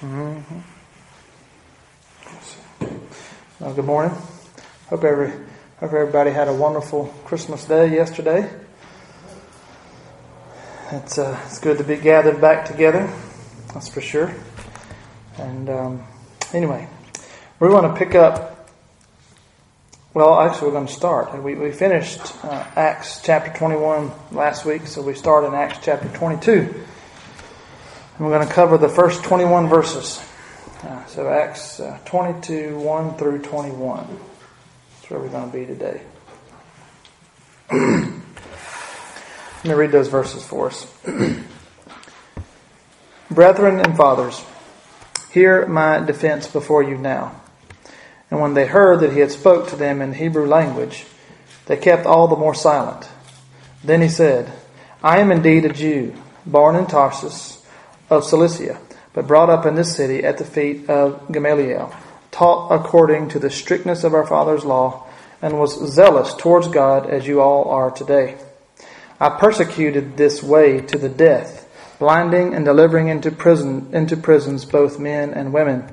Mm-hmm. Well, good morning. Hope every hope everybody had a wonderful Christmas day yesterday. It's uh, it's good to be gathered back together. That's for sure. And um, anyway, we want to pick up. Well, actually, we're going to start. We we finished uh, Acts chapter twenty one last week, so we start in Acts chapter twenty two. And we're going to cover the first 21 verses. Uh, so Acts uh, 22, 1 through 21. That's where we're going to be today. Let me read those verses for us. Brethren and fathers, hear my defense before you now. And when they heard that he had spoke to them in Hebrew language, they kept all the more silent. Then he said, I am indeed a Jew, born in Tarsus of Cilicia, but brought up in this city at the feet of Gamaliel, taught according to the strictness of our father's law, and was zealous towards God as you all are today. I persecuted this way to the death, blinding and delivering into prison into prisons both men and women.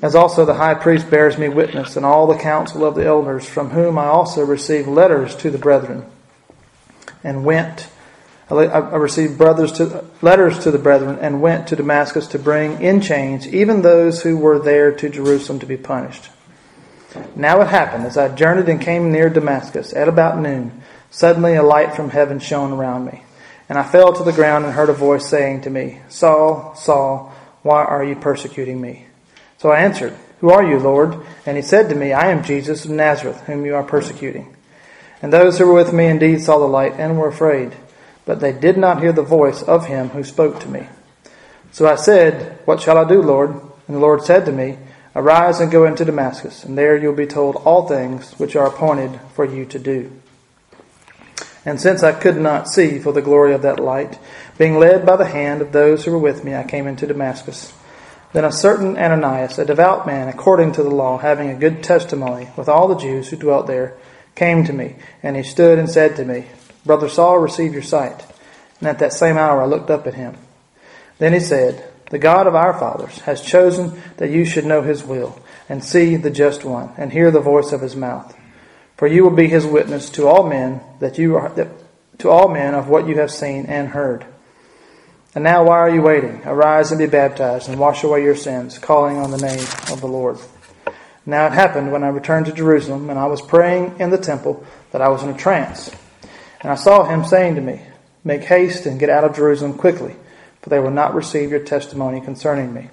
As also the high priest bears me witness, and all the council of the elders, from whom I also received letters to the brethren, and went I received brothers to, letters to the brethren and went to Damascus to bring in chains even those who were there to Jerusalem to be punished. Now it happened, as I journeyed and came near Damascus at about noon, suddenly a light from heaven shone around me. And I fell to the ground and heard a voice saying to me, Saul, Saul, why are you persecuting me? So I answered, Who are you, Lord? And he said to me, I am Jesus of Nazareth, whom you are persecuting. And those who were with me indeed saw the light and were afraid but they did not hear the voice of him who spoke to me. So I said, What shall I do, Lord? And the Lord said to me, Arise and go into Damascus, and there you will be told all things which are appointed for you to do. And since I could not see for the glory of that light, being led by the hand of those who were with me, I came into Damascus. Then a certain Ananias, a devout man according to the law, having a good testimony with all the Jews who dwelt there, came to me, and he stood and said to me, Brother Saul, receive your sight. And at that same hour I looked up at him. Then he said, The God of our fathers has chosen that you should know his will, and see the just one, and hear the voice of his mouth. For you will be his witness to all men that you are that, to all men of what you have seen and heard. And now why are you waiting? Arise and be baptized, and wash away your sins, calling on the name of the Lord. Now it happened when I returned to Jerusalem, and I was praying in the temple, that I was in a trance. And I saw him saying to me, Make haste and get out of Jerusalem quickly, for they will not receive your testimony concerning me.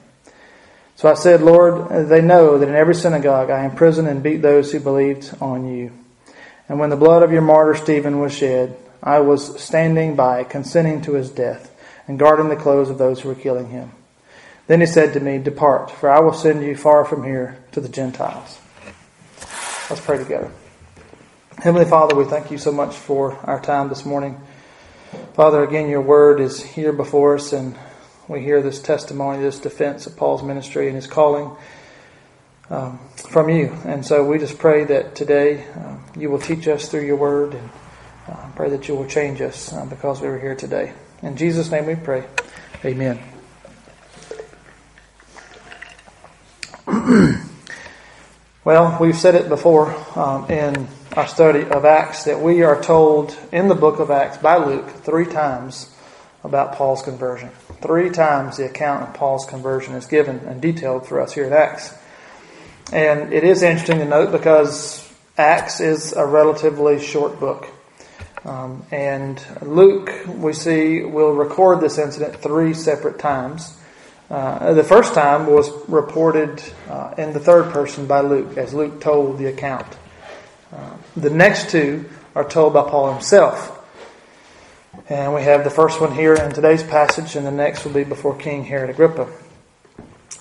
So I said, Lord, they know that in every synagogue I imprison and beat those who believed on you. And when the blood of your martyr Stephen was shed, I was standing by, consenting to his death, and guarding the clothes of those who were killing him. Then he said to me, Depart, for I will send you far from here to the Gentiles. Let's pray together. Heavenly Father, we thank you so much for our time this morning. Father, again, your word is here before us, and we hear this testimony, this defense of Paul's ministry and his calling um, from you. And so we just pray that today uh, you will teach us through your word, and uh, pray that you will change us uh, because we were here today. In Jesus' name we pray. Amen. well, we've said it before um, in our study of Acts that we are told in the book of Acts by Luke three times about Paul's conversion. Three times the account of Paul's conversion is given and detailed for us here at Acts. And it is interesting to note because Acts is a relatively short book. Um, and Luke, we see, will record this incident three separate times. Uh, the first time was reported uh, in the third person by Luke, as Luke told the account. The next two are told by Paul himself. And we have the first one here in today's passage, and the next will be before King Herod Agrippa.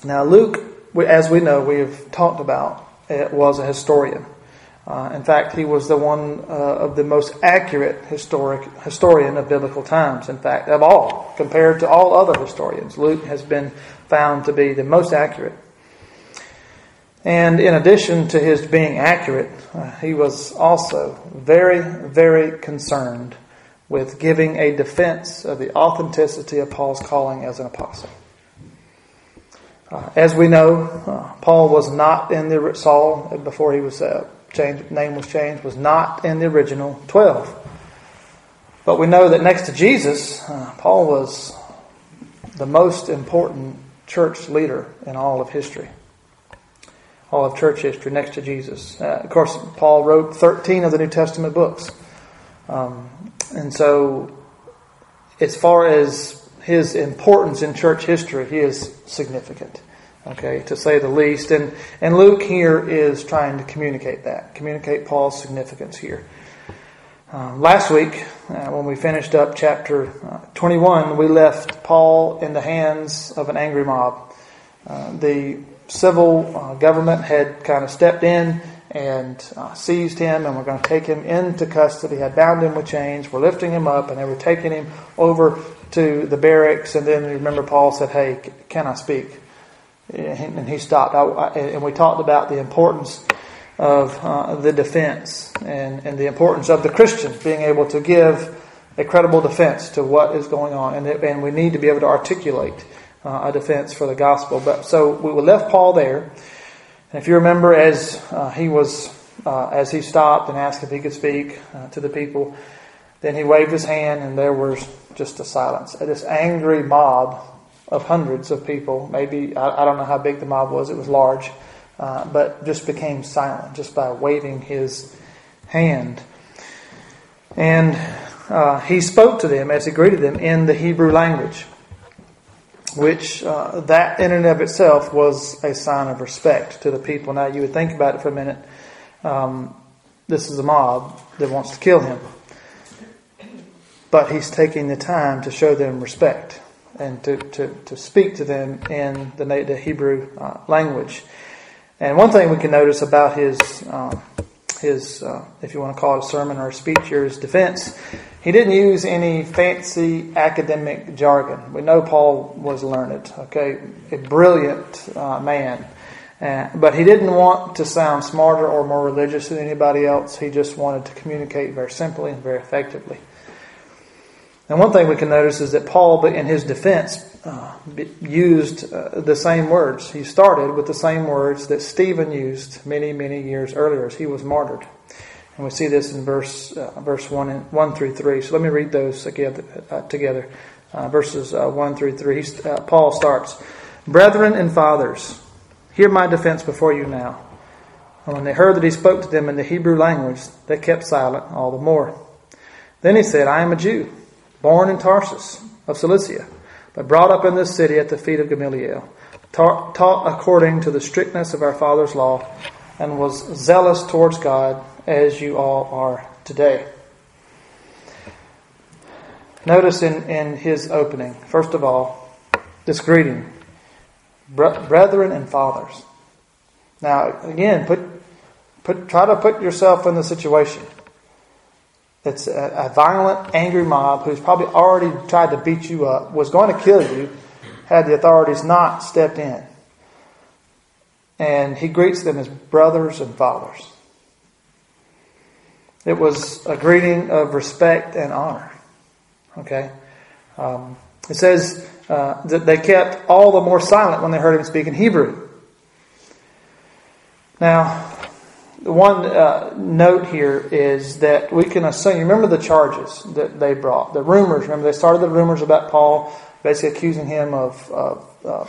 Now, Luke, as we know, we have talked about, was a historian. Uh, in fact, he was the one uh, of the most accurate historic historian of biblical times. In fact, of all, compared to all other historians, Luke has been found to be the most accurate. And in addition to his being accurate, uh, he was also very, very concerned with giving a defense of the authenticity of Paul's calling as an apostle. Uh, as we know, uh, Paul was not in the Saul before he was changed, name was changed, was not in the original twelve. But we know that next to Jesus, Paul was the most important church leader in all of history, all of church history, next to Jesus. Uh, of course, Paul wrote thirteen of the New Testament books, um, and so as far as his importance in church history, he is significant, okay, to say the least. And, and Luke here is trying to communicate that, communicate Paul's significance here. Uh, last week, uh, when we finished up chapter uh, 21, we left Paul in the hands of an angry mob. Uh, the civil uh, government had kind of stepped in and uh, seized him and we're going to take him into custody, had bound him with chains, we're lifting him up, and they were taking him over to the barracks. And then remember, Paul said, Hey, can I speak? And he stopped. and we talked about the importance of uh, the defense and, and the importance of the Christian being able to give a credible defense to what is going on. And, and we need to be able to articulate uh, a defense for the gospel. But so we left Paul there. And if you remember, as uh, he was, uh, as he stopped and asked if he could speak uh, to the people, then he waved his hand, and there was just a silence. This angry mob of hundreds of people, maybe I, I don't know how big the mob was; it was large, uh, but just became silent just by waving his hand. And uh, he spoke to them as he greeted them in the Hebrew language which uh, that in and of itself was a sign of respect to the people. Now, you would think about it for a minute. Um, this is a mob that wants to kill him. But he's taking the time to show them respect and to, to, to speak to them in the, the Hebrew uh, language. And one thing we can notice about his, uh, his uh, if you want to call it a sermon or a speech or his defense, he didn't use any fancy academic jargon. We know Paul was learned, okay, a brilliant uh, man. Uh, but he didn't want to sound smarter or more religious than anybody else. He just wanted to communicate very simply and very effectively. And one thing we can notice is that Paul, in his defense, uh, used uh, the same words. He started with the same words that Stephen used many, many years earlier as he was martyred. And we see this in verse uh, verse one and one through three. So let me read those together. Uh, together, uh, verses uh, one through three. Uh, Paul starts, "Brethren and fathers, hear my defense before you now." And when they heard that he spoke to them in the Hebrew language, they kept silent all the more. Then he said, "I am a Jew, born in Tarsus of Cilicia, but brought up in this city at the feet of Gamaliel, taught according to the strictness of our father's law, and was zealous towards God." As you all are today. Notice in, in his opening, first of all, this greeting brethren and fathers. Now, again, put, put, try to put yourself in the situation. It's a, a violent, angry mob who's probably already tried to beat you up, was going to kill you had the authorities not stepped in. And he greets them as brothers and fathers. It was a greeting of respect and honor. Okay? Um, it says uh, that they kept all the more silent when they heard him speak in Hebrew. Now, the one uh, note here is that we can assume, remember the charges that they brought, the rumors. Remember, they started the rumors about Paul, basically accusing him of, of uh,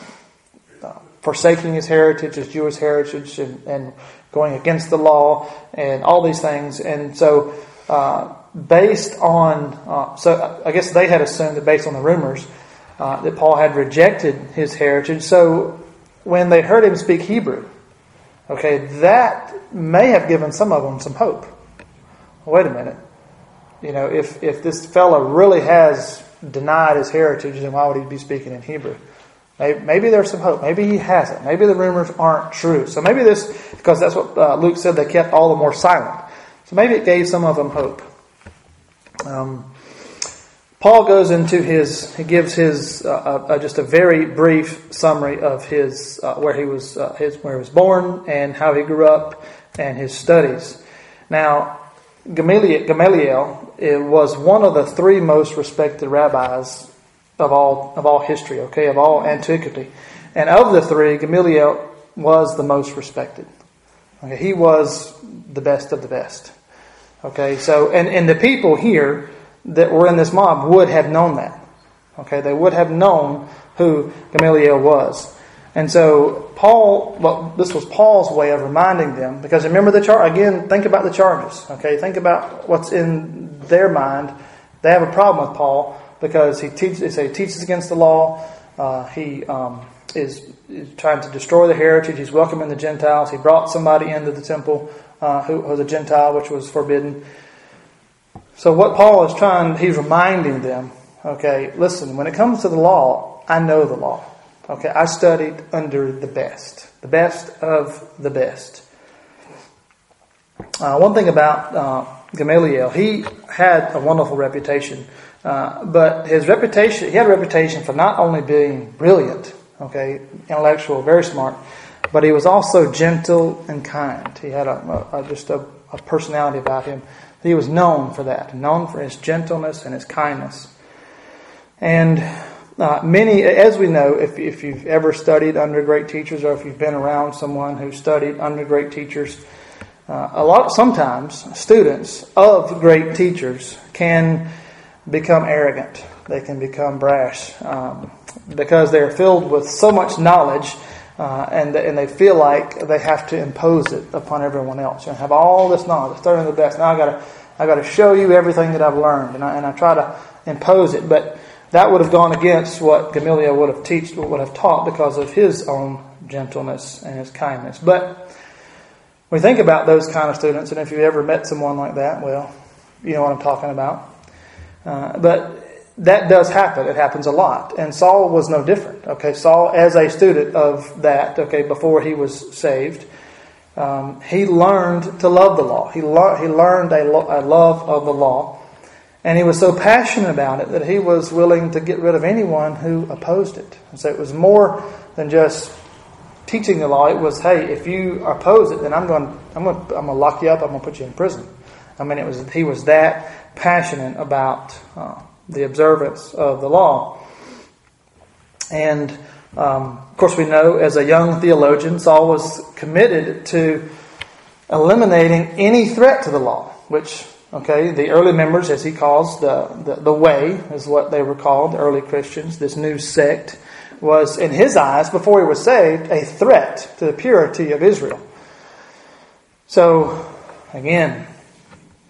uh, forsaking his heritage, his Jewish heritage, and, and going against the law and all these things. And so, uh, based on, uh, so I guess they had assumed that based on the rumors, uh, that Paul had rejected his heritage. So when they heard him speak Hebrew, okay, that may have given some of them some hope. Wait a minute. You know, if, if this fellow really has denied his heritage, then why would he be speaking in Hebrew? Maybe, there's some hope. Maybe he hasn't. Maybe the rumors aren't true. So maybe this, because that's what uh, Luke said, they kept all the more silent. So maybe it gave some of them hope. Um, Paul goes into his, he gives his uh, uh, uh just a very brief summary of his uh, where he was uh, his where he was born and how he grew up and his studies. Now, Gamaliel, Gamaliel was one of the three most respected rabbis of all of all history, okay, of all antiquity. And of the three, Gamaliel was the most respected. Okay, he was the best of the best. Okay, so, and, and the people here that were in this mob would have known that. Okay, they would have known who Gamaliel was. And so Paul, well, this was Paul's way of reminding them, because remember the charge, again, think about the charges. Okay, think about what's in their mind. They have a problem with Paul because he teaches, they say he teaches against the law. Uh, he um, is, is, trying to destroy the heritage. He's welcoming the Gentiles. He brought somebody into the temple uh, who was a Gentile, which was forbidden. So what Paul is trying, he's reminding them, okay, listen, when it comes to the law, I know the law. Okay, I studied under the best, the best of the best. Uh, one thing about uh, Gamaliel, he had a wonderful reputation, uh, but his reputation, he had a reputation for not only being brilliant, okay, intellectual, very smart, but he was also gentle and kind. He had a, a, just a, a personality about him. He was known for that, known for his gentleness and his kindness. And uh, many, as we know, if, if you've ever studied under great teachers or if you've been around someone who studied under great teachers, uh, a lot, sometimes students of great teachers can become arrogant. They can become brash um, because they're filled with so much knowledge uh, and, and they feel like they have to impose it upon everyone else. Know, have all this knowledge, studying the best. Now I got to I got to show you everything that I've learned, and I, and I try to impose it. But that would have gone against what Gamaliel would have teached, would have taught because of his own gentleness and his kindness. But we think about those kind of students, and if you've ever met someone like that, well, you know what I'm talking about. Uh, but that does happen. It happens a lot. And Saul was no different. Okay, Saul, as a student of that, okay, before he was saved, um, he learned to love the law. He, lo- he learned a, lo- a love of the law. And he was so passionate about it that he was willing to get rid of anyone who opposed it. And so it was more than just teaching the law. It was, hey, if you oppose it, then I'm going, I'm going, I'm going to lock you up. I'm going to put you in prison. I mean, it was he was that passionate about uh, the observance of the law. And um, of course, we know as a young theologian, Saul was committed to eliminating any threat to the law, which Okay, the early members, as he calls the, the, the way, is what they were called, the early Christians, this new sect, was, in his eyes, before he was saved, a threat to the purity of Israel. So, again,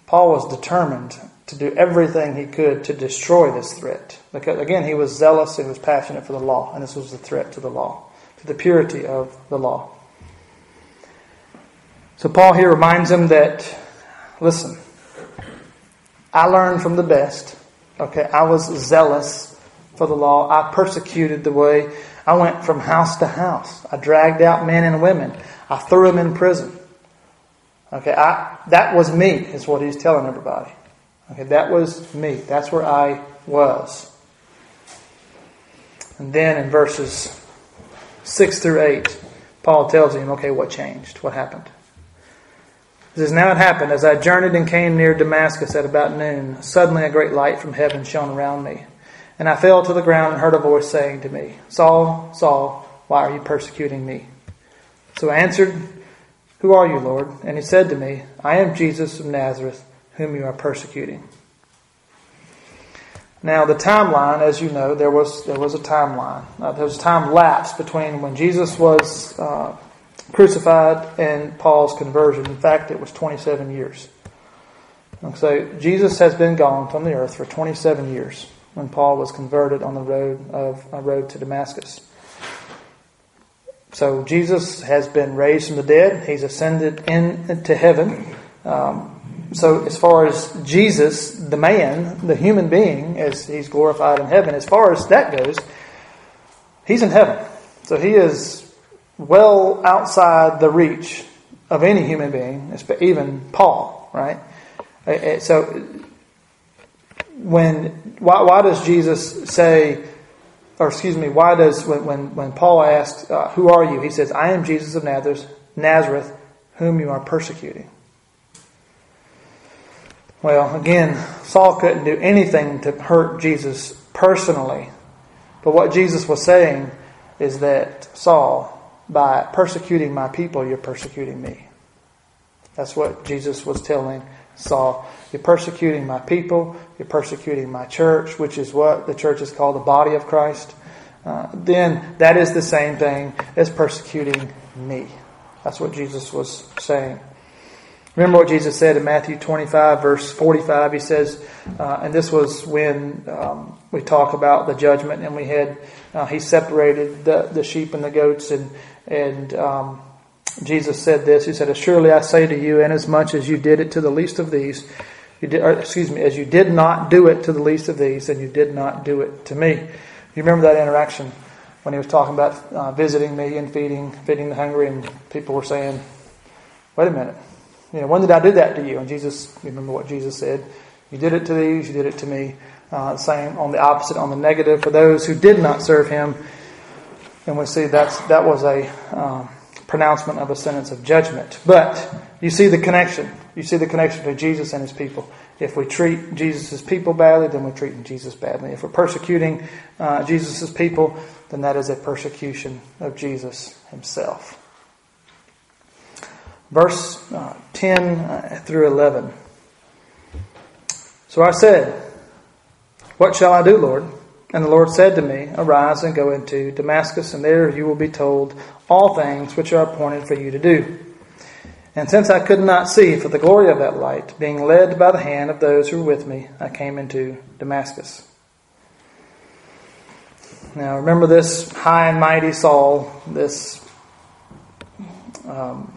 Paul was determined to do everything he could to destroy this threat. Because, again, he was zealous and was passionate for the law, and this was a threat to the law, to the purity of the law. So, Paul here reminds him that, listen, I learned from the best. Okay, I was zealous for the law. I persecuted the way. I went from house to house. I dragged out men and women. I threw them in prison. Okay, I, that was me, is what he's telling everybody. Okay, that was me. That's where I was. And then in verses 6 through 8, Paul tells him, okay, what changed? What happened? It says, Now it happened, as I journeyed and came near Damascus at about noon, suddenly a great light from heaven shone around me. And I fell to the ground and heard a voice saying to me, Saul, Saul, why are you persecuting me? So I answered, Who are you, Lord? And he said to me, I am Jesus of Nazareth, whom you are persecuting. Now, the timeline, as you know, there was there was a timeline. Uh, there was time lapse between when Jesus was uh, crucified and Paul's conversion. In fact, it was 27 years. And so Jesus has been gone from the earth for 27 years when Paul was converted on the road of a road to Damascus. So Jesus has been raised from the dead. He's ascended into heaven. Um, so as far as Jesus, the man, the human being, as he's glorified in heaven, as far as that goes, he's in heaven. So he is well outside the reach of any human being, even Paul, right? Uh, uh, so, when why, why does Jesus say, or excuse me, why does when when, when Paul asks, uh, "Who are you?" He says, "I am Jesus of Nazareth, Nazareth, whom you are persecuting." Well, again, Saul couldn't do anything to hurt Jesus personally, but what Jesus was saying is that Saul, by persecuting my people, you're persecuting me. That's what Jesus was telling Saul. You're persecuting my people, you're persecuting my church, which is what the church is called the body of Christ. Uh, then that is the same thing as persecuting me. That's what Jesus was saying. Remember what Jesus said in Matthew 25, verse 45. He says, uh, and this was when um, we talk about the judgment, and we had uh, he separated the, the sheep and the goats, and and um, Jesus said this. He said, "Surely I say to you, inasmuch as you did it to the least of these, you did, or, excuse me, as you did not do it to the least of these, and you did not do it to me." You remember that interaction when he was talking about uh, visiting me and feeding feeding the hungry, and people were saying, "Wait a minute." You know, when did I do that to you? And Jesus, remember what Jesus said. You did it to these, you did it to me. Uh, same on the opposite, on the negative, for those who did not serve him. And we see that's, that was a um, pronouncement of a sentence of judgment. But you see the connection. You see the connection between Jesus and his people. If we treat Jesus' people badly, then we're treating Jesus badly. If we're persecuting uh, Jesus' people, then that is a persecution of Jesus himself. Verse uh, 10 uh, through 11. So I said, What shall I do, Lord? And the Lord said to me, Arise and go into Damascus, and there you will be told all things which are appointed for you to do. And since I could not see for the glory of that light, being led by the hand of those who were with me, I came into Damascus. Now remember this high and mighty Saul, this um,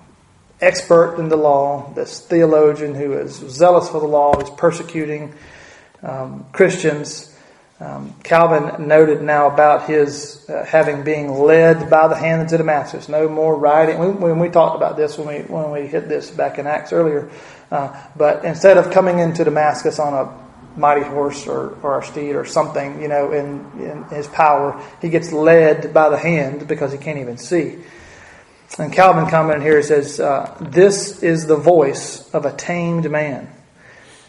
expert in the law, this theologian who is zealous for the law, who's persecuting um, Christians. Um, Calvin noted now about his uh, having being led by the hands of Damascus. No more riding. We, when we talked about this when we when we hit this back in Acts earlier, uh, but instead of coming into Damascus on a mighty horse or, or a steed or something, you know, in, in his power, he gets led by the hand because he can't even see. And Calvin commented here, he says, uh, This is the voice of a tamed man.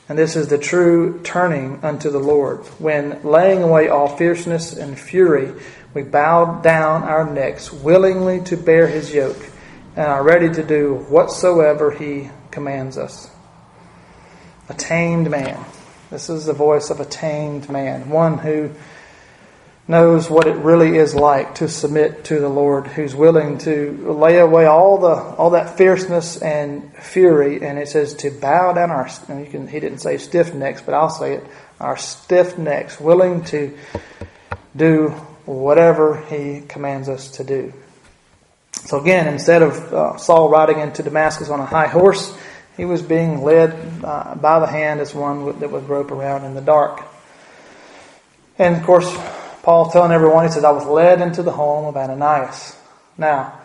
And this is the true turning unto the Lord. When laying away all fierceness and fury, we bow down our necks willingly to bear his yoke and are ready to do whatsoever he commands us. A tamed man. This is the voice of a tamed man, one who knows what it really is like to submit to the Lord, who's willing to lay away all the all that fierceness and fury, and it says to bow down our. you can. He didn't say stiff necks, but I'll say it. Our stiff necks, willing to do whatever He commands us to do. So again, instead of uh, Saul riding into Damascus on a high horse, he was being led uh, by the hand as one that would grope around in the dark. And of course, Paul telling everyone, he says, I was led into the home of Ananias. Now,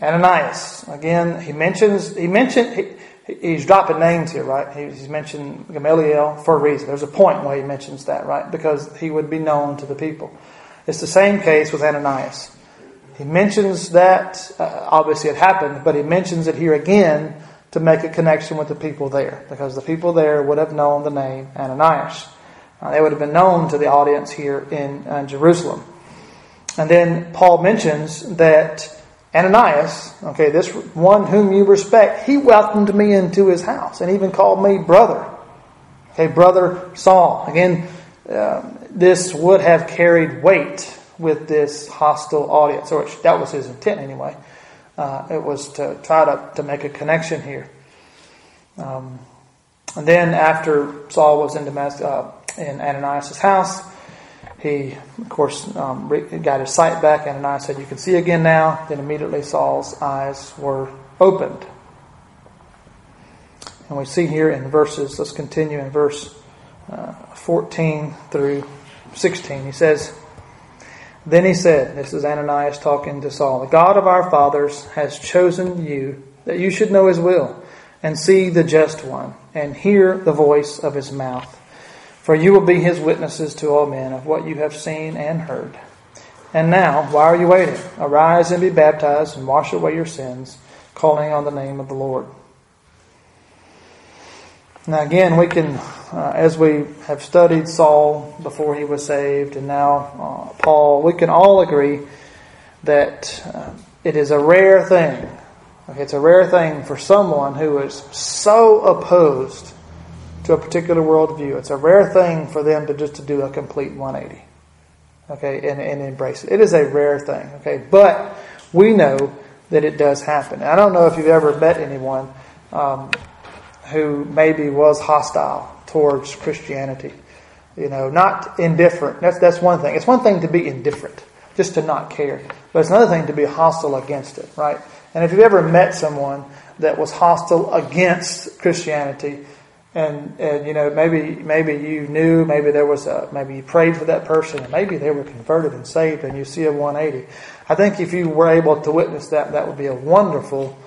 Ananias, again, he mentions, he mentioned, he, he's dropping names here, right? He's mentioned Gamaliel for a reason. There's a point why he mentions that, right? Because he would be known to the people. It's the same case with Ananias. He mentions that, uh, obviously it happened, but he mentions it here again to make a connection with the people there, because the people there would have known the name Ananias. Uh, they would have been known to the audience here in uh, Jerusalem. And then Paul mentions that Ananias, okay, this one whom you respect, he welcomed me into his house and even called me brother. Okay, brother Saul. Again, uh, this would have carried weight with this hostile audience, or that was his intent anyway. Uh, it was to try to, to make a connection here. Um, and then after Saul was in Damascus, uh, in Ananias' house. He, of course, um, got his sight back. Ananias said, You can see again now. Then immediately Saul's eyes were opened. And we see here in verses, let's continue in verse uh, 14 through 16. He says, Then he said, This is Ananias talking to Saul, The God of our fathers has chosen you that you should know his will and see the just one and hear the voice of his mouth. For you will be his witnesses to all men of what you have seen and heard. And now, why are you waiting? Arise and be baptized and wash away your sins, calling on the name of the Lord. Now, again, we can, uh, as we have studied Saul before he was saved, and now uh, Paul, we can all agree that uh, it is a rare thing. Okay, it's a rare thing for someone who is so opposed to a particular worldview. It's a rare thing for them to just to do a complete 180. Okay, and, and embrace it. It is a rare thing. Okay, but we know that it does happen. I don't know if you've ever met anyone um, who maybe was hostile towards Christianity. You know, not indifferent. That's that's one thing. It's one thing to be indifferent, just to not care. But it's another thing to be hostile against it, right? And if you've ever met someone that was hostile against Christianity, and, and you know maybe maybe you knew maybe there was a maybe you prayed for that person and maybe they were converted and saved and you see a 180 i think if you were able to witness that that would be a wonderful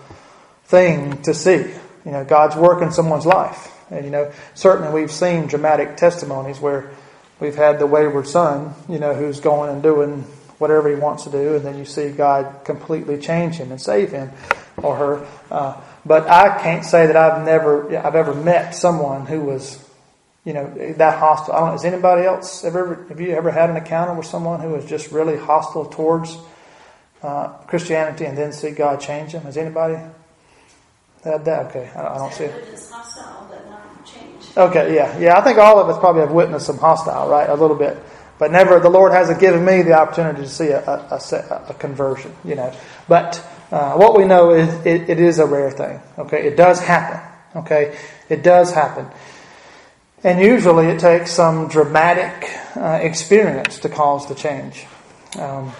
thing to see. You know god's work in someone's life. And you know certainly we've seen dramatic testimonies where we've had the wayward son you know who's going and doing whatever he wants to do and then you see god completely change him and save him or her uh, but I can't say that I've never, I've ever met someone who was, you know, that hostile. I don't has anybody else ever, have you ever had an encounter with someone who was just really hostile towards uh, Christianity and then see God change them? Has anybody had that? Okay, I, I don't see it. Okay, yeah, yeah. I think all of us probably have witnessed some hostile, right? A little bit, but never. The Lord hasn't given me the opportunity to see a, a, a, a conversion, you know. But uh, what we know is it, it is a rare thing. Okay, it does happen. Okay, it does happen, and usually it takes some dramatic uh, experience to cause the change. Um,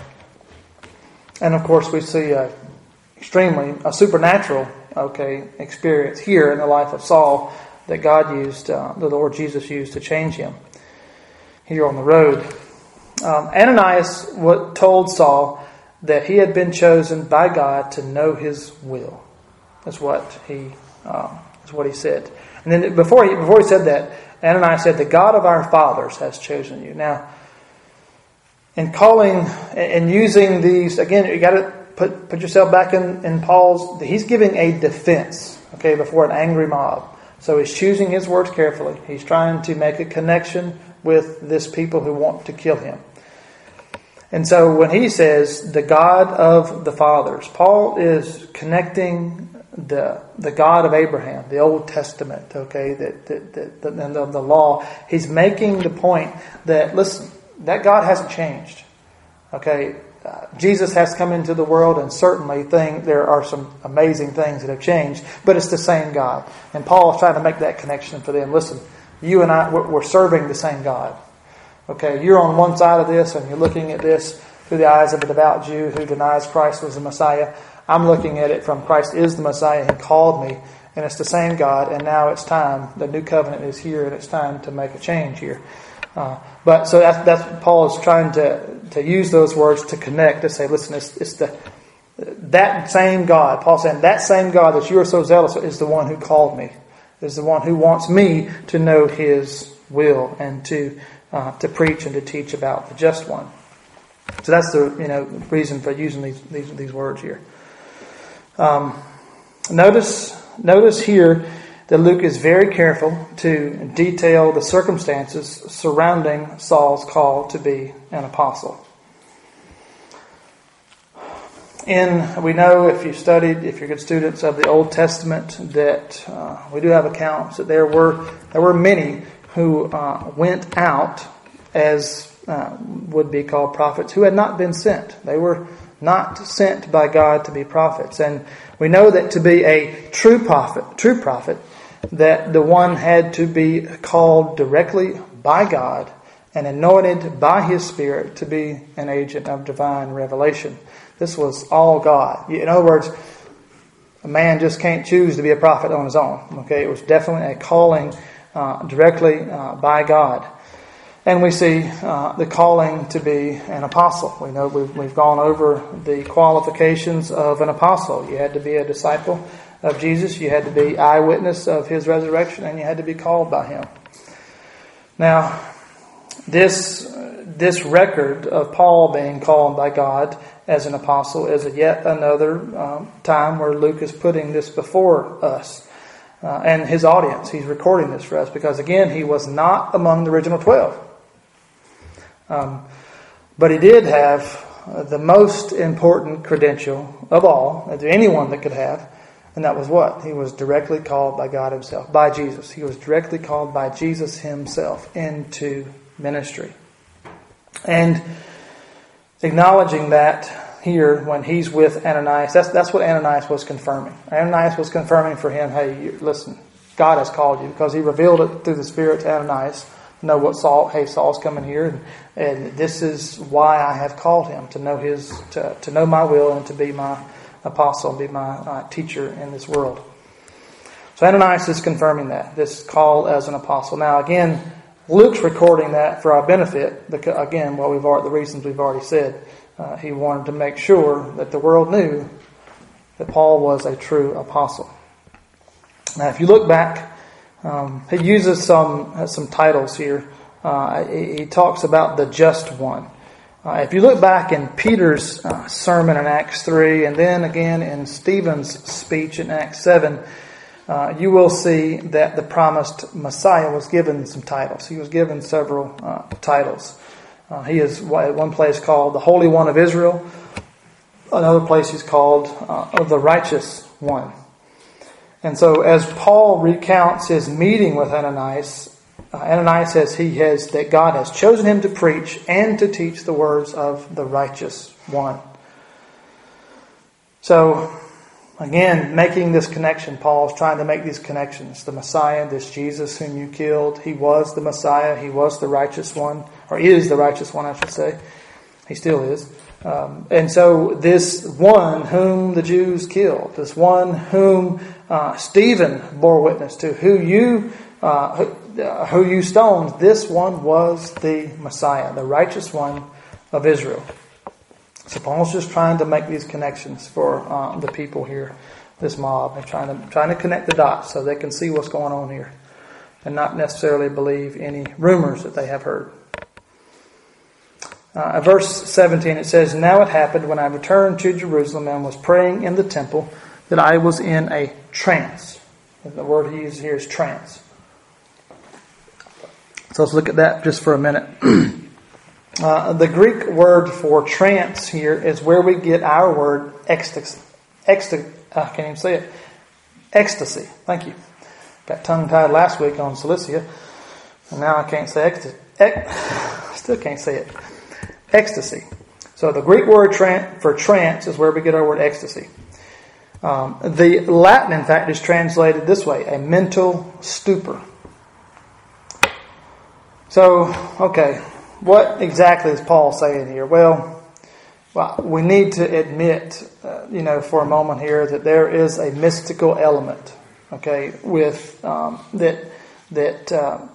and of course, we see a extremely a supernatural okay experience here in the life of Saul that God used, uh, the Lord Jesus used to change him here on the road. Um, Ananias told Saul that he had been chosen by God to know His will. That's what he. Um, that's what he said. And then before he before he said that, Ananias said, "The God of our fathers has chosen you." Now, in calling and using these again, you got to put put yourself back in, in Paul's. He's giving a defense, okay, before an angry mob. So he's choosing his words carefully. He's trying to make a connection with this people who want to kill him. And so when he says the God of the fathers, Paul is connecting the the God of Abraham, the Old Testament, okay, that, that, that, and the, the law. He's making the point that listen, that God hasn't changed. Okay, uh, Jesus has come into the world, and certainly thing, there are some amazing things that have changed, but it's the same God. And Paul is trying to make that connection for them. Listen, you and I, we're, serving the same God. Okay, you're on one side of this and you're looking at this through the eyes of a devout Jew who denies Christ was the Messiah. I'm looking at it from Christ is the Messiah. He called me, and it's the same God. And now it's time. The new covenant is here, and it's time to make a change here. Uh, but so that's, that's Paul is trying to to use those words to connect to say, listen, it's, it's the that same God. Paul saying that same God that you are so zealous is the one who called me, is the one who wants me to know His will and to uh, to preach and to teach about the just one. So that's the you know reason for using these these, these words here. Um, notice notice here that Luke is very careful to detail the circumstances surrounding Saul's call to be an apostle. In we know if you've studied, if you're good students of the Old Testament, that uh, we do have accounts that there were there were many who uh, went out as uh, would be called prophets who had not been sent. They were not sent by God to be prophets. And we know that to be a true prophet, true prophet, that the one had to be called directly by God and anointed by His Spirit to be an agent of divine revelation. This was all God. In other words, a man just can't choose to be a prophet on his own. Okay, it was definitely a calling uh, directly uh, by God. And we see uh, the calling to be an apostle. We know we've, we've gone over the qualifications of an apostle. You had to be a disciple of Jesus, you had to be eyewitness of his resurrection, and you had to be called by him. Now, this, this record of Paul being called by God as an apostle is yet another um, time where Luke is putting this before us uh, and his audience. He's recording this for us because, again, he was not among the original 12. Um, but he did have uh, the most important credential of all, to anyone that could have, and that was what? He was directly called by God Himself, by Jesus. He was directly called by Jesus Himself into ministry. And acknowledging that here when he's with Ananias, that's, that's what Ananias was confirming. Ananias was confirming for him, hey, listen, God has called you because he revealed it through the Spirit to Ananias. Know what Saul, hey, Saul's coming here, and, and this is why I have called him to know his, to, to know my will and to be my apostle and be my uh, teacher in this world. So Ananias is confirming that, this call as an apostle. Now, again, Luke's recording that for our benefit, because, again, what we've already, the reasons we've already said. Uh, he wanted to make sure that the world knew that Paul was a true apostle. Now, if you look back, um, he uses some some titles here. Uh, he, he, talks about the just one. Uh, if you look back in Peter's uh, sermon in Acts 3, and then again in Stephen's speech in Acts 7, uh, you will see that the promised Messiah was given some titles. He was given several uh, titles. Uh, he is at one place called the Holy One of Israel. Another place he's called uh, the Righteous One. And so, as Paul recounts his meeting with Ananias, uh, Ananias says he has that God has chosen him to preach and to teach the words of the righteous one. So, again, making this connection, Paul's trying to make these connections. The Messiah, this Jesus whom you killed, he was the Messiah, he was the righteous one, or is the righteous one, I should say. He still is. Um, and so, this one whom the Jews killed, this one whom uh, Stephen bore witness to, who you uh, who, uh, who you stoned, this one was the Messiah, the righteous one of Israel. So Paul's just trying to make these connections for uh, the people here, this mob, and trying to trying to connect the dots so they can see what's going on here, and not necessarily believe any rumors that they have heard. Uh, verse 17 it says, Now it happened when I returned to Jerusalem and was praying in the temple that I was in a trance. And the word he uses here is trance. So let's look at that just for a minute. uh, the Greek word for trance here is where we get our word ecstasy. Ecstasy. I can't even say it. Ecstasy. Thank you. Got tongue tied last week on Cilicia, and now I can't say ecstasy. Ex- still can't say it. Ecstasy. So the Greek word for trance is where we get our word ecstasy. Um, the Latin, in fact, is translated this way a mental stupor. So, okay, what exactly is Paul saying here? Well, well we need to admit, uh, you know, for a moment here that there is a mystical element, okay, with um, that that uh,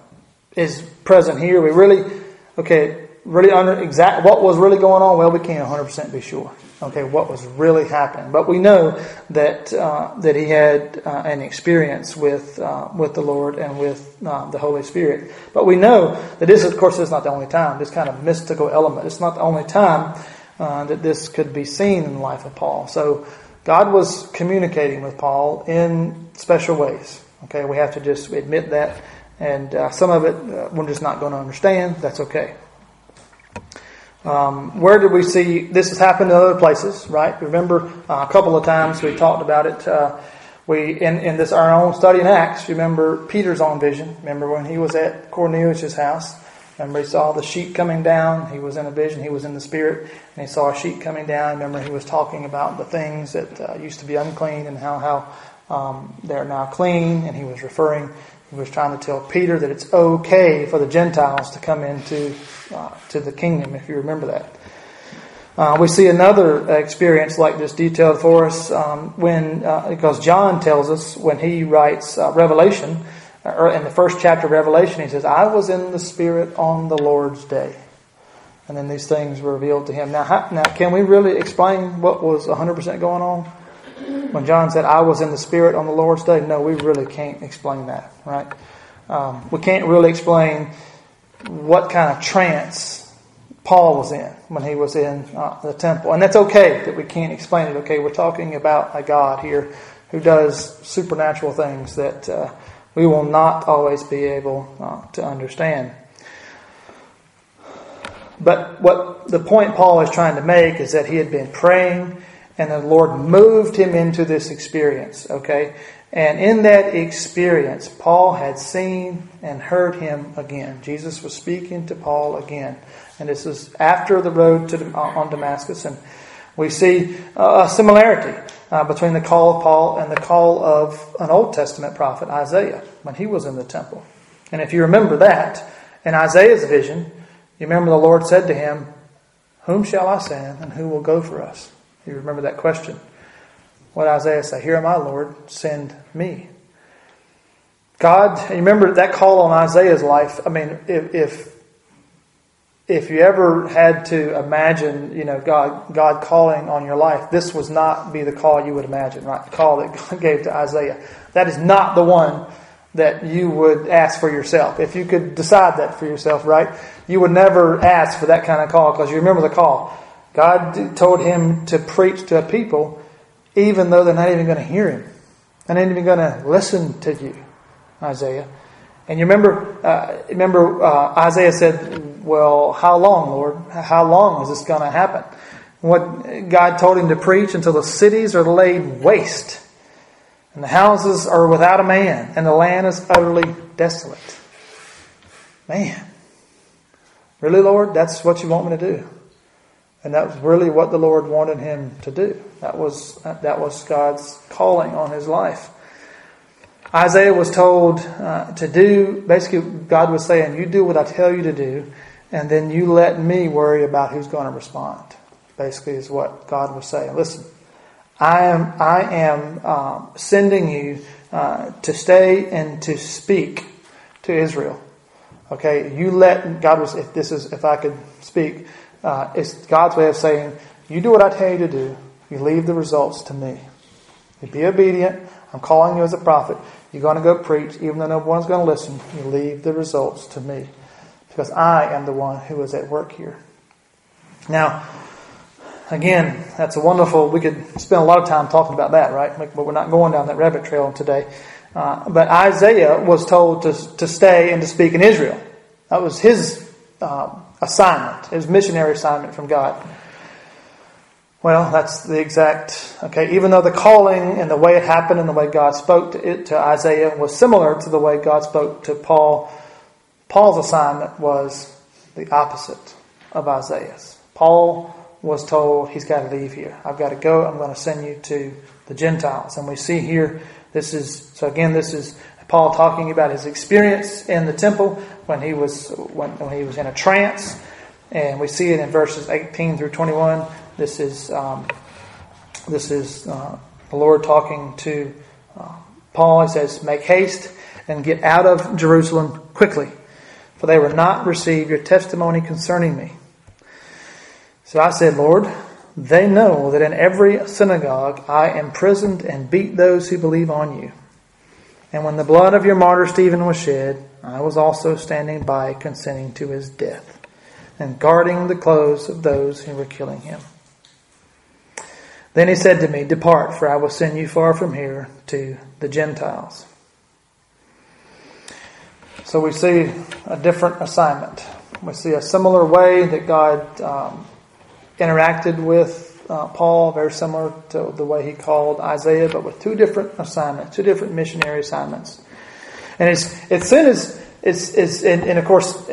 is present here. We really, okay, really under exact what was really going on. Well, we can't 100 percent be sure okay, what was really happening. But we know that uh, that he had uh, an experience with uh, with the Lord and with uh, the Holy Spirit. But we know that this, of course, is not the only time. This kind of mystical element. It's not the only time uh, that this could be seen in the life of Paul. So God was communicating with Paul in special ways. Okay, we have to just admit that. And uh, some of it we're just not going to understand. That's okay. Um, where did we see this has happened in other places, right? Remember uh, a couple of times we talked about it. Uh, we in, in this our own study in Acts. Remember Peter's own vision. Remember when he was at Cornelius' house. Remember he saw the sheep coming down. He was in a vision. He was in the spirit, and he saw a sheep coming down. Remember he was talking about the things that uh, used to be unclean and how how um, they're now clean, and he was referring he was trying to tell Peter that it's okay for the Gentiles to come into uh, to the kingdom, if you remember that. Uh, we see another experience like this detailed for us um, when, uh, because John tells us when he writes uh, Revelation, or in the first chapter of Revelation, he says, I was in the Spirit on the Lord's day. And then these things were revealed to him. Now, how, now can we really explain what was 100% going on? When John said, I was in the Spirit on the Lord's day, no, we really can't explain that, right? Um, we can't really explain what kind of trance Paul was in when he was in uh, the temple. And that's okay that we can't explain it, okay? We're talking about a God here who does supernatural things that uh, we will not always be able uh, to understand. but what the point Paul is trying to make is that he had been praying and the Lord moved him into this experience, okay? And in that experience, Paul had seen and heard him again. Jesus was speaking to Paul again. And this is after the road to, on Damascus. And we see a similarity uh, between the call of Paul and the call of an Old Testament prophet, Isaiah, when he was in the temple. And if you remember that, in Isaiah's vision, you remember the Lord said to him, Whom shall I send and who will go for us? You remember that question. What Isaiah say? Here am I, Lord, send me. God, you remember that call on Isaiah's life. I mean, if, if if you ever had to imagine, you know, God, God calling on your life, this was not be the call you would imagine, right? The call that God gave to Isaiah. That is not the one that you would ask for yourself. If you could decide that for yourself, right? You would never ask for that kind of call because you remember the call. God told him to preach to a people even though they're not even going to hear him. They're not even going to listen to you, Isaiah. And you remember, uh, remember uh, Isaiah said, "Well, how long, Lord? How long is this going to happen?" What God told him to preach until the cities are laid waste, and the houses are without a man, and the land is utterly desolate. Man, really, Lord, that's what you want me to do? And that was really what the Lord wanted him to do. That was that was God's calling on his life. Isaiah was told uh, to do, basically, God was saying, You do what I tell you to do, and then you let me worry about who's going to respond. Basically, is what God was saying. Listen, I am, I am um, sending you uh, to stay and to speak to Israel. Okay, you let God was. If this is, if I could speak, uh, it's God's way of saying, you do what I tell you to do. You leave the results to me. You be obedient. I'm calling you as a prophet. You're going to go preach, even though no one's going to listen. You leave the results to me. Because I am the one who is at work here. Now, again, that's a wonderful, we could spend a lot of time talking about that, right? But we're not going down that rabbit trail today. Uh, but Isaiah was told to, to stay and to speak in Israel. That was his uh, assignment, his missionary assignment from God. Well, that's the exact, okay, even though the calling and the way it happened and the way God spoke to it to Isaiah was similar to the way God spoke to Paul, Paul's assignment was the opposite of Isaiah's. Paul was told he's got to leave here. I've got to go. I'm going to send you to the Gentiles. And we see here, this is, so again, this is Paul talking about his experience in the temple when he was, when, when he was in a trance. And we see it in verses 18 through 21. This is um, this is uh, the Lord talking to uh, Paul. He says, "Make haste and get out of Jerusalem quickly, for they will not receive your testimony concerning me." So I said, "Lord, they know that in every synagogue I imprisoned and beat those who believe on you." And when the blood of your martyr Stephen was shed, I was also standing by, consenting to his death, and guarding the clothes of those who were killing him. Then he said to me, Depart, for I will send you far from here to the Gentiles. So we see a different assignment. We see a similar way that God um, interacted with uh, Paul, very similar to the way he called Isaiah, but with two different assignments, two different missionary assignments. And as, as soon as, it's, it's and, and of course,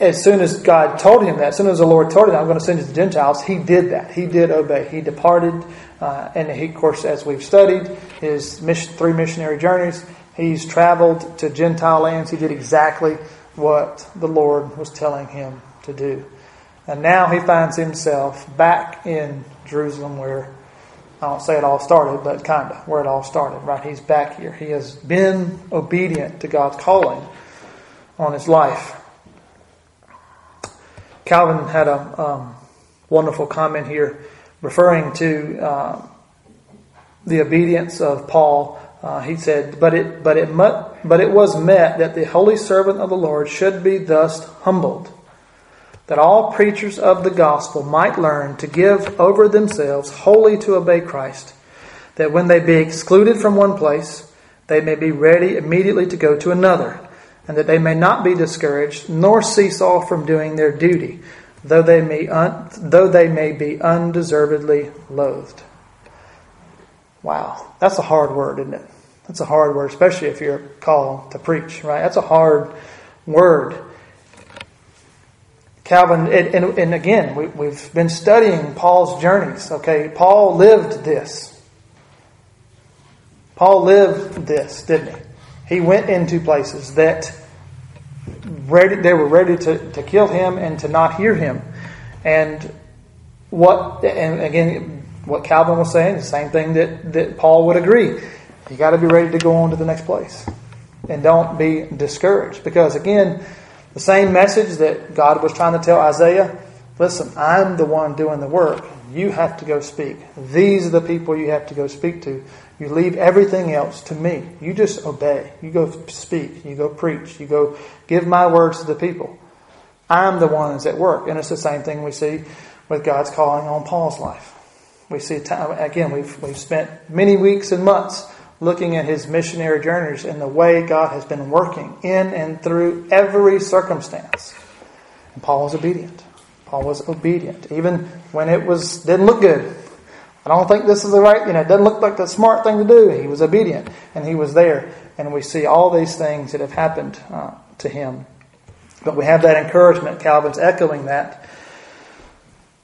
as soon as God told him that, as soon as the Lord told him, I'm going to send you to the Gentiles, he did that. He did obey. He departed. Uh, and he, of course, as we've studied his mission, three missionary journeys, he's traveled to Gentile lands. He did exactly what the Lord was telling him to do. And now he finds himself back in Jerusalem where, I don't say it all started, but kind of where it all started, right? He's back here. He has been obedient to God's calling on his life. Calvin had a um, wonderful comment here referring to uh, the obedience of Paul. Uh, he said, "But it, but it, but it was met that the holy servant of the Lord should be thus humbled, that all preachers of the gospel might learn to give over themselves wholly to obey Christ, that when they be excluded from one place, they may be ready immediately to go to another." and that they may not be discouraged, nor cease off from doing their duty. though they may, un, though they may be undeservedly loathed. Wow, that's a hard word, isn't it? That's a hard word, especially if you're called to preach, right? That's a hard word. Calvin, and, and, again, we, we've been studying Paul's journeys, okay? Paul lived this. Paul lived this, didn't he? He went into places that ready, they were ready to, to kill him and to not hear him. And what, and again, what Calvin was saying, the same thing that, that Paul would agree. You got to be ready to go on to the next place. And don't be discouraged. Because again, the same message that God was trying to tell Isaiah listen, I'm the one doing the work. You have to go speak. These are the people you have to go speak to. You leave everything else to me. You just obey. You go speak. You go preach. You go give my words to the people. I'm the one that's at work. And it's the same thing we see with God's calling on Paul's life. We see time, again, we've, we've spent many weeks and months looking at his missionary journeys and the way God has been working in and through every circumstance. And Paul was obedient. Paul was obedient, even when it was didn't look good. I don't think this is the right, you know, it doesn't look like the smart thing to do. He was obedient and he was there. And we see all these things that have happened uh, to him. But we have that encouragement. Calvin's echoing that.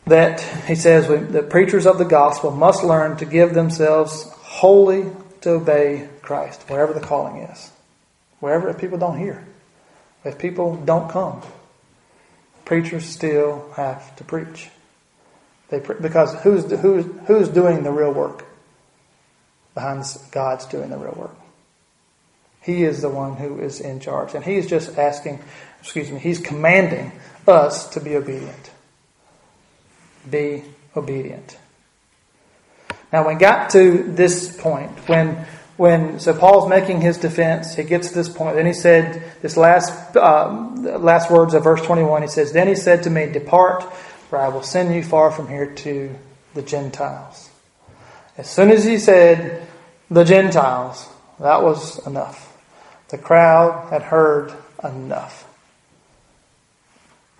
That he says the preachers of the gospel must learn to give themselves wholly to obey Christ, wherever the calling is. Wherever if people don't hear, if people don't come, preachers still have to preach. They because who's who's who's doing the real work? Behind God's doing the real work. He is the one who is in charge, and He's just asking. Excuse me. He's commanding us to be obedient. Be obedient. Now, when we got to this point, when when so Paul's making his defense, he gets to this point. Then he said this last uh, last words of verse twenty one. He says, "Then he said to me, Depart." For I will send you far from here to the Gentiles. As soon as he said the Gentiles, that was enough. The crowd had heard enough.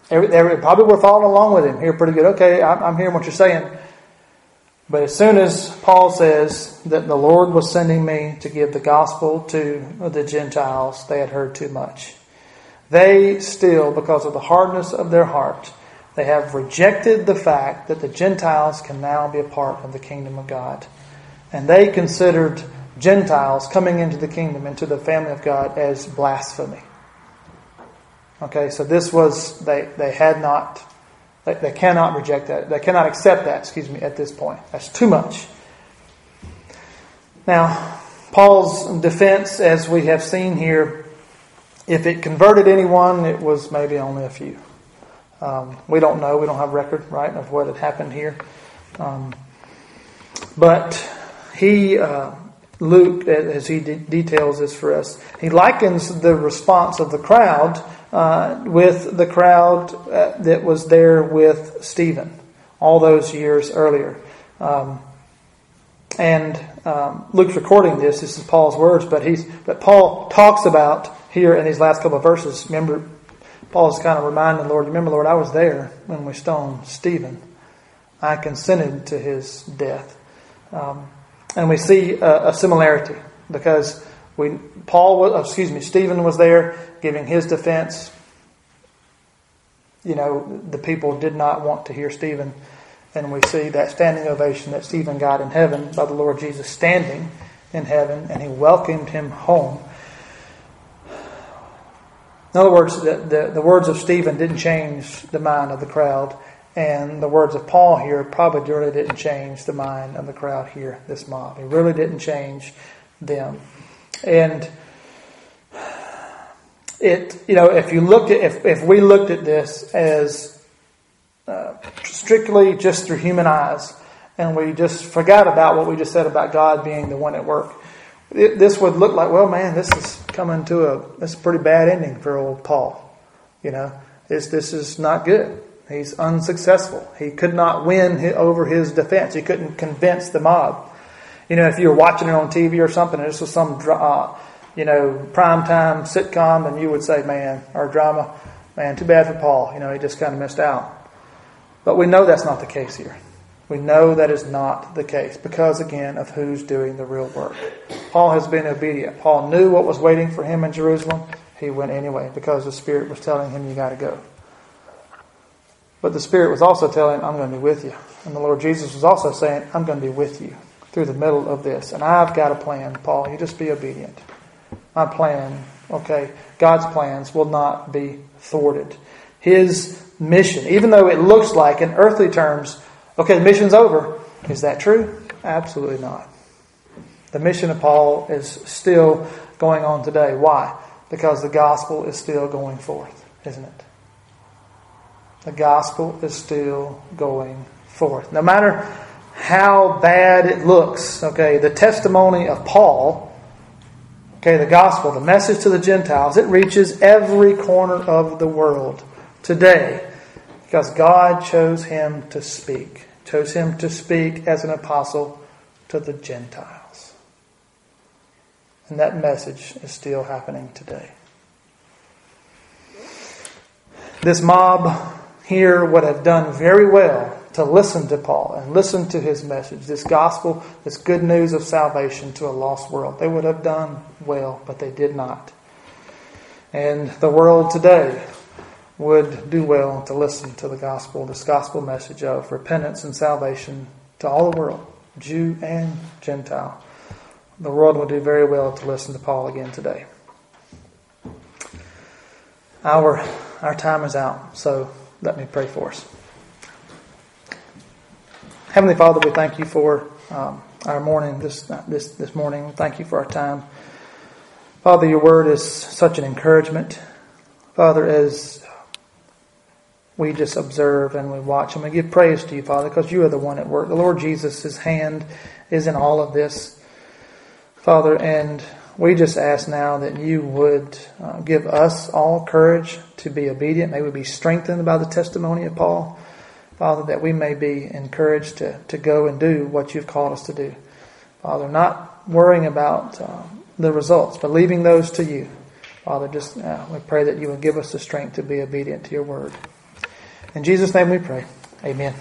They, probably were following along with him here pretty good. Okay, I'm hearing what you're saying. But as soon as Paul says that the Lord was sending me to give the gospel to the Gentiles, they had heard too much. They still, because of the hardness of their heart, they have rejected the fact that the Gentiles can now be a part of the kingdom of God. And they considered Gentiles coming into the kingdom, into the family of God, as blasphemy. Okay, so this was, they, they had not, they, they cannot reject that. They cannot accept that, excuse me, at this point. That's too much. Now, Paul's defense, as we have seen here, if it converted anyone, it was maybe only a few. Um, we don't know. We don't have record, right, of what had happened here. Um, but he, uh, Luke, as he de- details this for us, he likens the response of the crowd uh, with the crowd uh, that was there with Stephen all those years earlier. Um, and um, Luke's recording this. This is Paul's words, but he's but Paul talks about here in these last couple of verses. Remember, Paul's kind of reminding the Lord, remember, Lord, I was there when we stoned Stephen. I consented to his death. Um, and we see a, a, similarity because we, Paul, was, oh, excuse me, Stephen was there giving his defense. You know, the people did not want to hear Stephen. And we see that standing ovation that Stephen got in heaven by the Lord Jesus standing in heaven, and he welcomed him home. In other words, the, the, the, words of Stephen didn't change the mind of the crowd, and the words of Paul here probably really didn't change the mind of the crowd here, this mob. It really didn't change them. And it, you know, if you looked at, if, if we looked at this as uh, strictly just through human eyes, and we just forgot about what we just said about God being the one at work, it, this would look like, well, man, this is coming to a this is a pretty bad ending for old Paul. You know, this this is not good. He's unsuccessful. He could not win over his defense. He couldn't convince the mob. You know, if you were watching it on TV or something, and this was some, uh, you know, primetime sitcom, and you would say, man, or drama, man, too bad for Paul. You know, he just kind of missed out. But we know that's not the case here. We know that is not the case because, again, of who's doing the real work. Paul has been obedient. Paul knew what was waiting for him in Jerusalem. He went anyway because the Spirit was telling him, You got to go. But the Spirit was also telling him, I'm going to be with you. And the Lord Jesus was also saying, I'm going to be with you through the middle of this. And I've got a plan, Paul. You just be obedient. My plan, okay, God's plans will not be thwarted. His mission, even though it looks like in earthly terms, okay, the mission's over. Is that true? Absolutely not. The mission of Paul is still going on today. Why? Because the gospel is still going forth, isn't it? The gospel is still going forth. No matter how bad it looks, okay, the testimony of Paul, okay, the gospel, the message to the Gentiles, it reaches every corner of the world today because God chose him to speak, chose him to speak as an apostle to the Gentiles. And that message is still happening today. This mob here would have done very well to listen to Paul and listen to his message, this gospel, this good news of salvation to a lost world. They would have done well, but they did not. And the world today would do well to listen to the gospel, this gospel message of repentance and salvation to all the world, Jew and Gentile. The world would do very well to listen to Paul again today. Our, our time is out, so let me pray for us. Heavenly Father, we thank you for um, our morning this, this, this morning. Thank you for our time. Father, your word is such an encouragement. Father, as we just observe and we watch and we give praise to you, Father, because you are the one at work. The Lord Jesus, hand is in all of this, Father, and we just ask now that you would uh, give us all courage to be obedient. May we be strengthened by the testimony of Paul. Father, that we may be encouraged to, to go and do what you've called us to do. Father, not worrying about uh, the results, but leaving those to you. Father, just uh, we pray that you would give us the strength to be obedient to your word. In Jesus' name we pray. Amen.